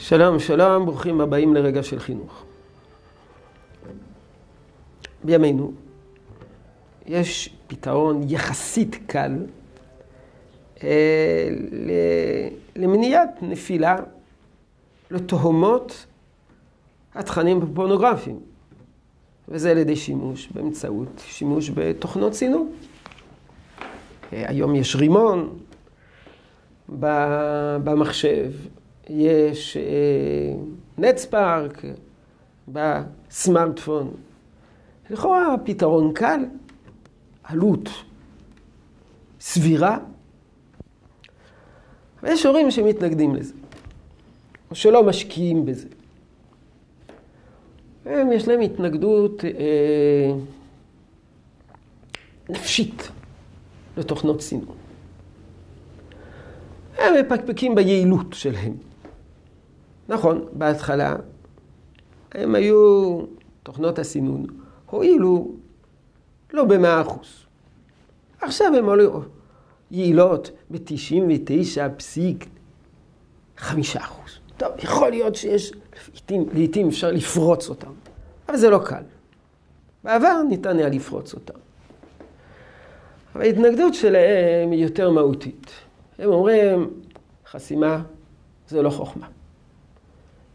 שלום, שלום, ברוכים הבאים לרגע של חינוך. בימינו יש פתרון יחסית קל אה, למניעת נפילה לתהומות התכנים הפורנוגרפיים, וזה על ידי שימוש באמצעות שימוש בתוכנות סינון. אה, היום יש רימון במחשב, יש נטספארק בסמארטפון. לכאורה פתרון קל, עלות סבירה, אבל יש הורים שמתנגדים לזה, או שלא משקיעים בזה. הם, יש להם התנגדות אה, נפשית לתוכנות סינון. הם מפקפקים ביעילות שלהם. נכון, בהתחלה הם היו, תוכנות הסינון, הועילו לא במאה אחוז. עכשיו הם עלו יעילות ב-99.5 אחוז. טוב, יכול להיות שיש, לעתים, לעתים אפשר לפרוץ אותם, אבל זה לא קל. בעבר ניתן היה לפרוץ אותם. אבל ההתנגדות שלהם היא יותר מהותית. הם אומרים, חסימה זה לא חוכמה.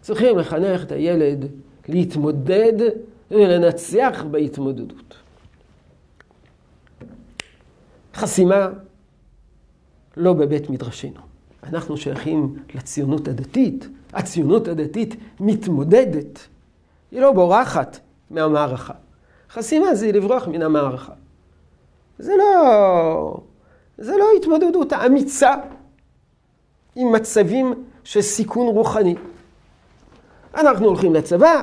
צריכים לחנך את הילד להתמודד ולנצח בהתמודדות. חסימה לא בבית מדרשנו. אנחנו שייכים לציונות הדתית. הציונות הדתית מתמודדת. היא לא בורחת מהמערכה. חסימה זה לברוח מן המערכה. זה לא, זה לא התמודדות אמיצה עם מצבים של סיכון רוחני. אנחנו הולכים לצבא,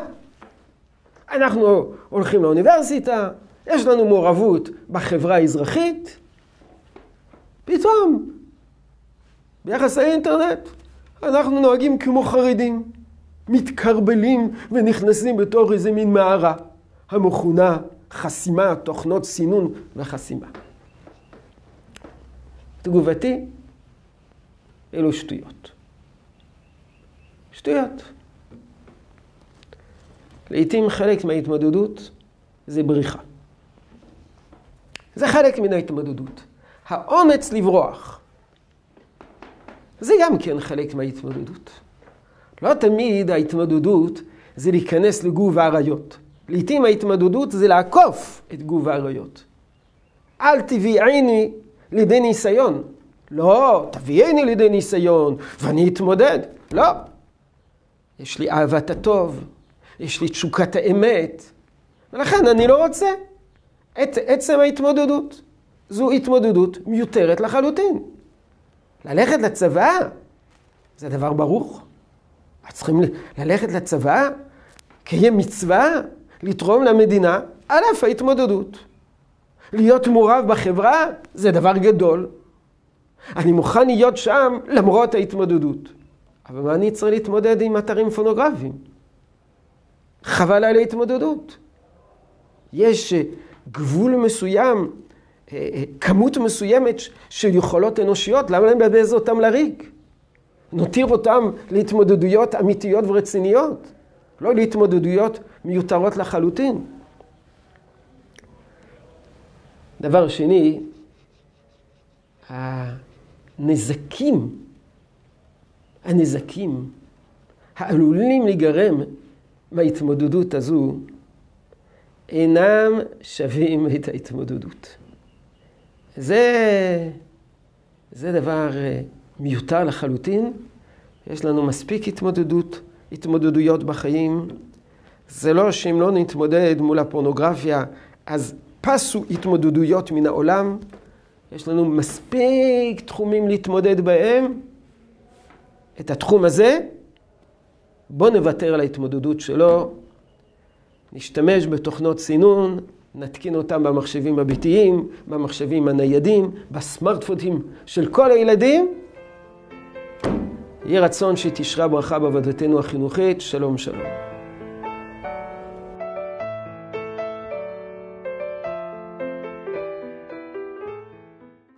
אנחנו הולכים לאוניברסיטה, יש לנו מעורבות בחברה האזרחית. פתאום, ביחס לאינטרנט, אנחנו נוהגים כמו חרדים, מתקרבלים ונכנסים בתוך איזה מין מערה המכונה חסימה, תוכנות סינון וחסימה. תגובתי, אלו שטויות. שטויות. לעתים חלק מההתמודדות זה בריחה. זה חלק מן ההתמודדות. האומץ לברוח. זה גם כן חלק מההתמודדות. לא תמיד ההתמודדות זה להיכנס לגוב האריות. לעתים ההתמודדות זה לעקוף את גוב האריות. אל תביעיני לידי ניסיון. לא, תביאני לידי ניסיון ואני אתמודד. לא. יש לי אהבת הטוב, יש לי תשוקת האמת, ולכן אני לא רוצה את עצם ההתמודדות. זו התמודדות מיותרת לחלוטין. ללכת לצבא זה דבר ברוך. צריכים ללכת לצבא כיהיה מצווה לתרום למדינה על אף ההתמודדות. להיות מעורב בחברה זה דבר גדול. אני מוכן להיות שם למרות ההתמודדות. אבל מה אני צריך להתמודד עם אתרים פונוגרפיים? חבל על ההתמודדות. יש אה, גבול מסוים, אה, אה, כמות מסוימת של יכולות אנושיות, למה לבזבז אותם לריק? נותיר אותם להתמודדויות אמיתיות ורציניות, לא להתמודדויות מיותרות לחלוטין. דבר שני, הנזקים, הנזקים העלולים להיגרם מההתמודדות הזו אינם שווים את ההתמודדות. זה, זה דבר אה, מיותר לחלוטין. יש לנו מספיק התמודדות, התמודדויות בחיים. זה לא שאם לא נתמודד מול הפורנוגרפיה, אז פסו התמודדויות מן העולם. יש לנו מספיק תחומים להתמודד בהם. את התחום הזה בוא נוותר על ההתמודדות שלו, נשתמש בתוכנות סינון, נתקין אותם במחשבים הביתיים, במחשבים הניידים, בסמארטפונים של כל הילדים. יהי רצון שתשרה ברכה בעבודתנו החינוכית. שלום שלום.